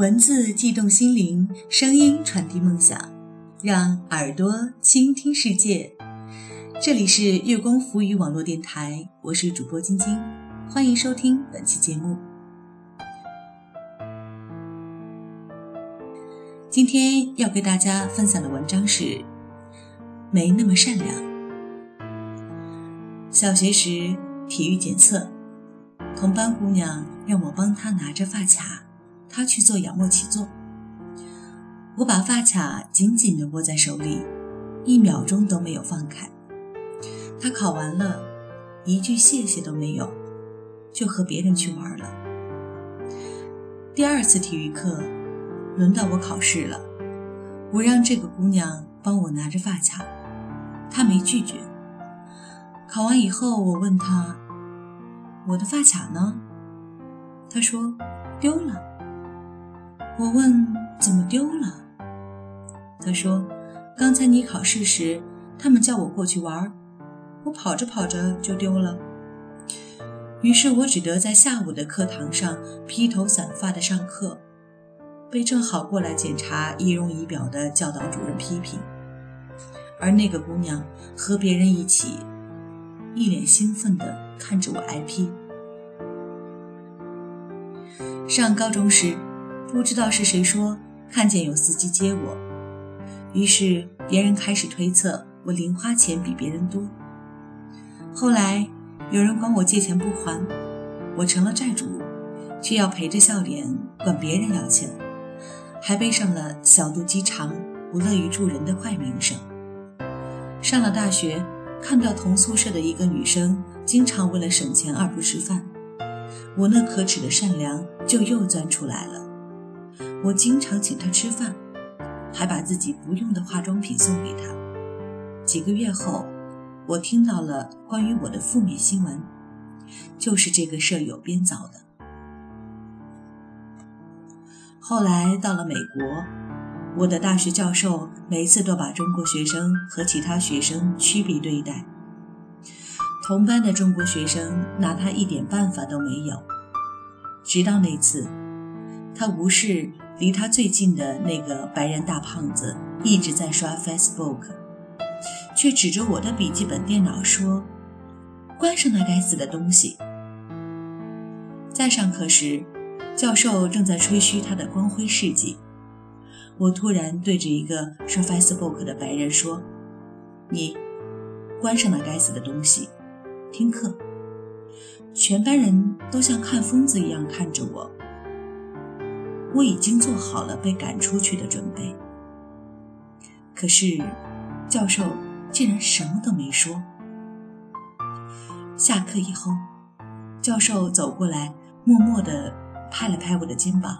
文字悸动心灵，声音传递梦想，让耳朵倾听世界。这里是月光浮语网络电台，我是主播晶晶，欢迎收听本期节目。今天要给大家分享的文章是：没那么善良。小学时体育检测，同班姑娘让我帮她拿着发卡。他去做仰卧起坐，我把发卡紧紧地握在手里，一秒钟都没有放开。他考完了，一句谢谢都没有，就和别人去玩了。第二次体育课，轮到我考试了，我让这个姑娘帮我拿着发卡，她没拒绝。考完以后，我问她：“我的发卡呢？”她说：“丢了。”我问怎么丢了，他说：“刚才你考试时，他们叫我过去玩，我跑着跑着就丢了。于是我只得在下午的课堂上披头散发的上课，被正好过来检查仪容仪表的教导主任批评。而那个姑娘和别人一起，一脸兴奋地看着我挨批。上高中时。”不知道是谁说看见有司机接我，于是别人开始推测我零花钱比别人多。后来有人管我借钱不还，我成了债主，却要陪着笑脸管别人要钱，还背上了小肚鸡肠、不乐于助人的坏名声。上了大学，看到同宿舍的一个女生经常为了省钱而不吃饭，我那可耻的善良就又钻出来了。我经常请他吃饭，还把自己不用的化妆品送给他。几个月后，我听到了关于我的负面新闻，就是这个舍友编造的。后来到了美国，我的大学教授每次都把中国学生和其他学生区别对待，同班的中国学生拿他一点办法都没有。直到那次，他无视。离他最近的那个白人大胖子一直在刷 Facebook，却指着我的笔记本电脑说：“关上那该死的东西。”在上课时，教授正在吹嘘他的光辉事迹，我突然对着一个刷 Facebook 的白人说：“你关上那该死的东西，听课。”全班人都像看疯子一样看着我。我已经做好了被赶出去的准备，可是教授竟然什么都没说。下课以后，教授走过来，默默地拍了拍我的肩膀。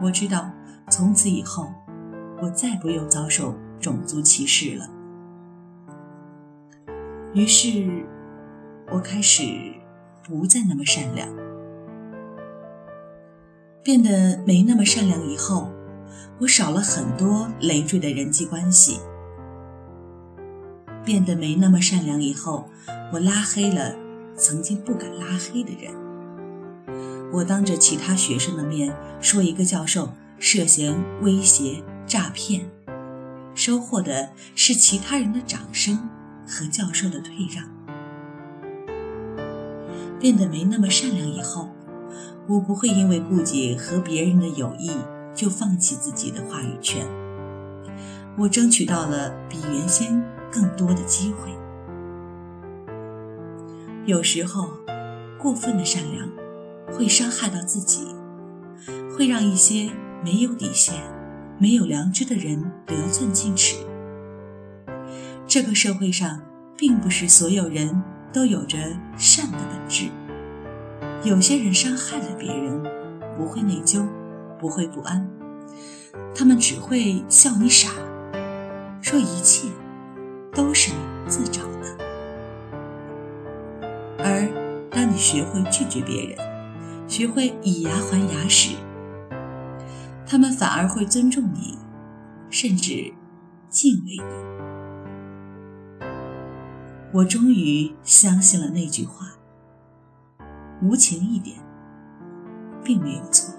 我知道，从此以后，我再不用遭受种族歧视了。于是，我开始不再那么善良。变得没那么善良以后，我少了很多累赘的人际关系。变得没那么善良以后，我拉黑了曾经不敢拉黑的人。我当着其他学生的面说一个教授涉嫌威胁诈骗，收获的是其他人的掌声和教授的退让。变得没那么善良以后。我不会因为顾及和别人的友谊就放弃自己的话语权。我争取到了比原先更多的机会。有时候，过分的善良会伤害到自己，会让一些没有底线、没有良知的人得寸进尺。这个社会上，并不是所有人都有着善的本质。有些人伤害了别人，不会内疚，不会不安，他们只会笑你傻，说一切都是你自找的。而当你学会拒绝别人，学会以牙还牙时，他们反而会尊重你，甚至敬畏你。我终于相信了那句话。无情一点，并没有错。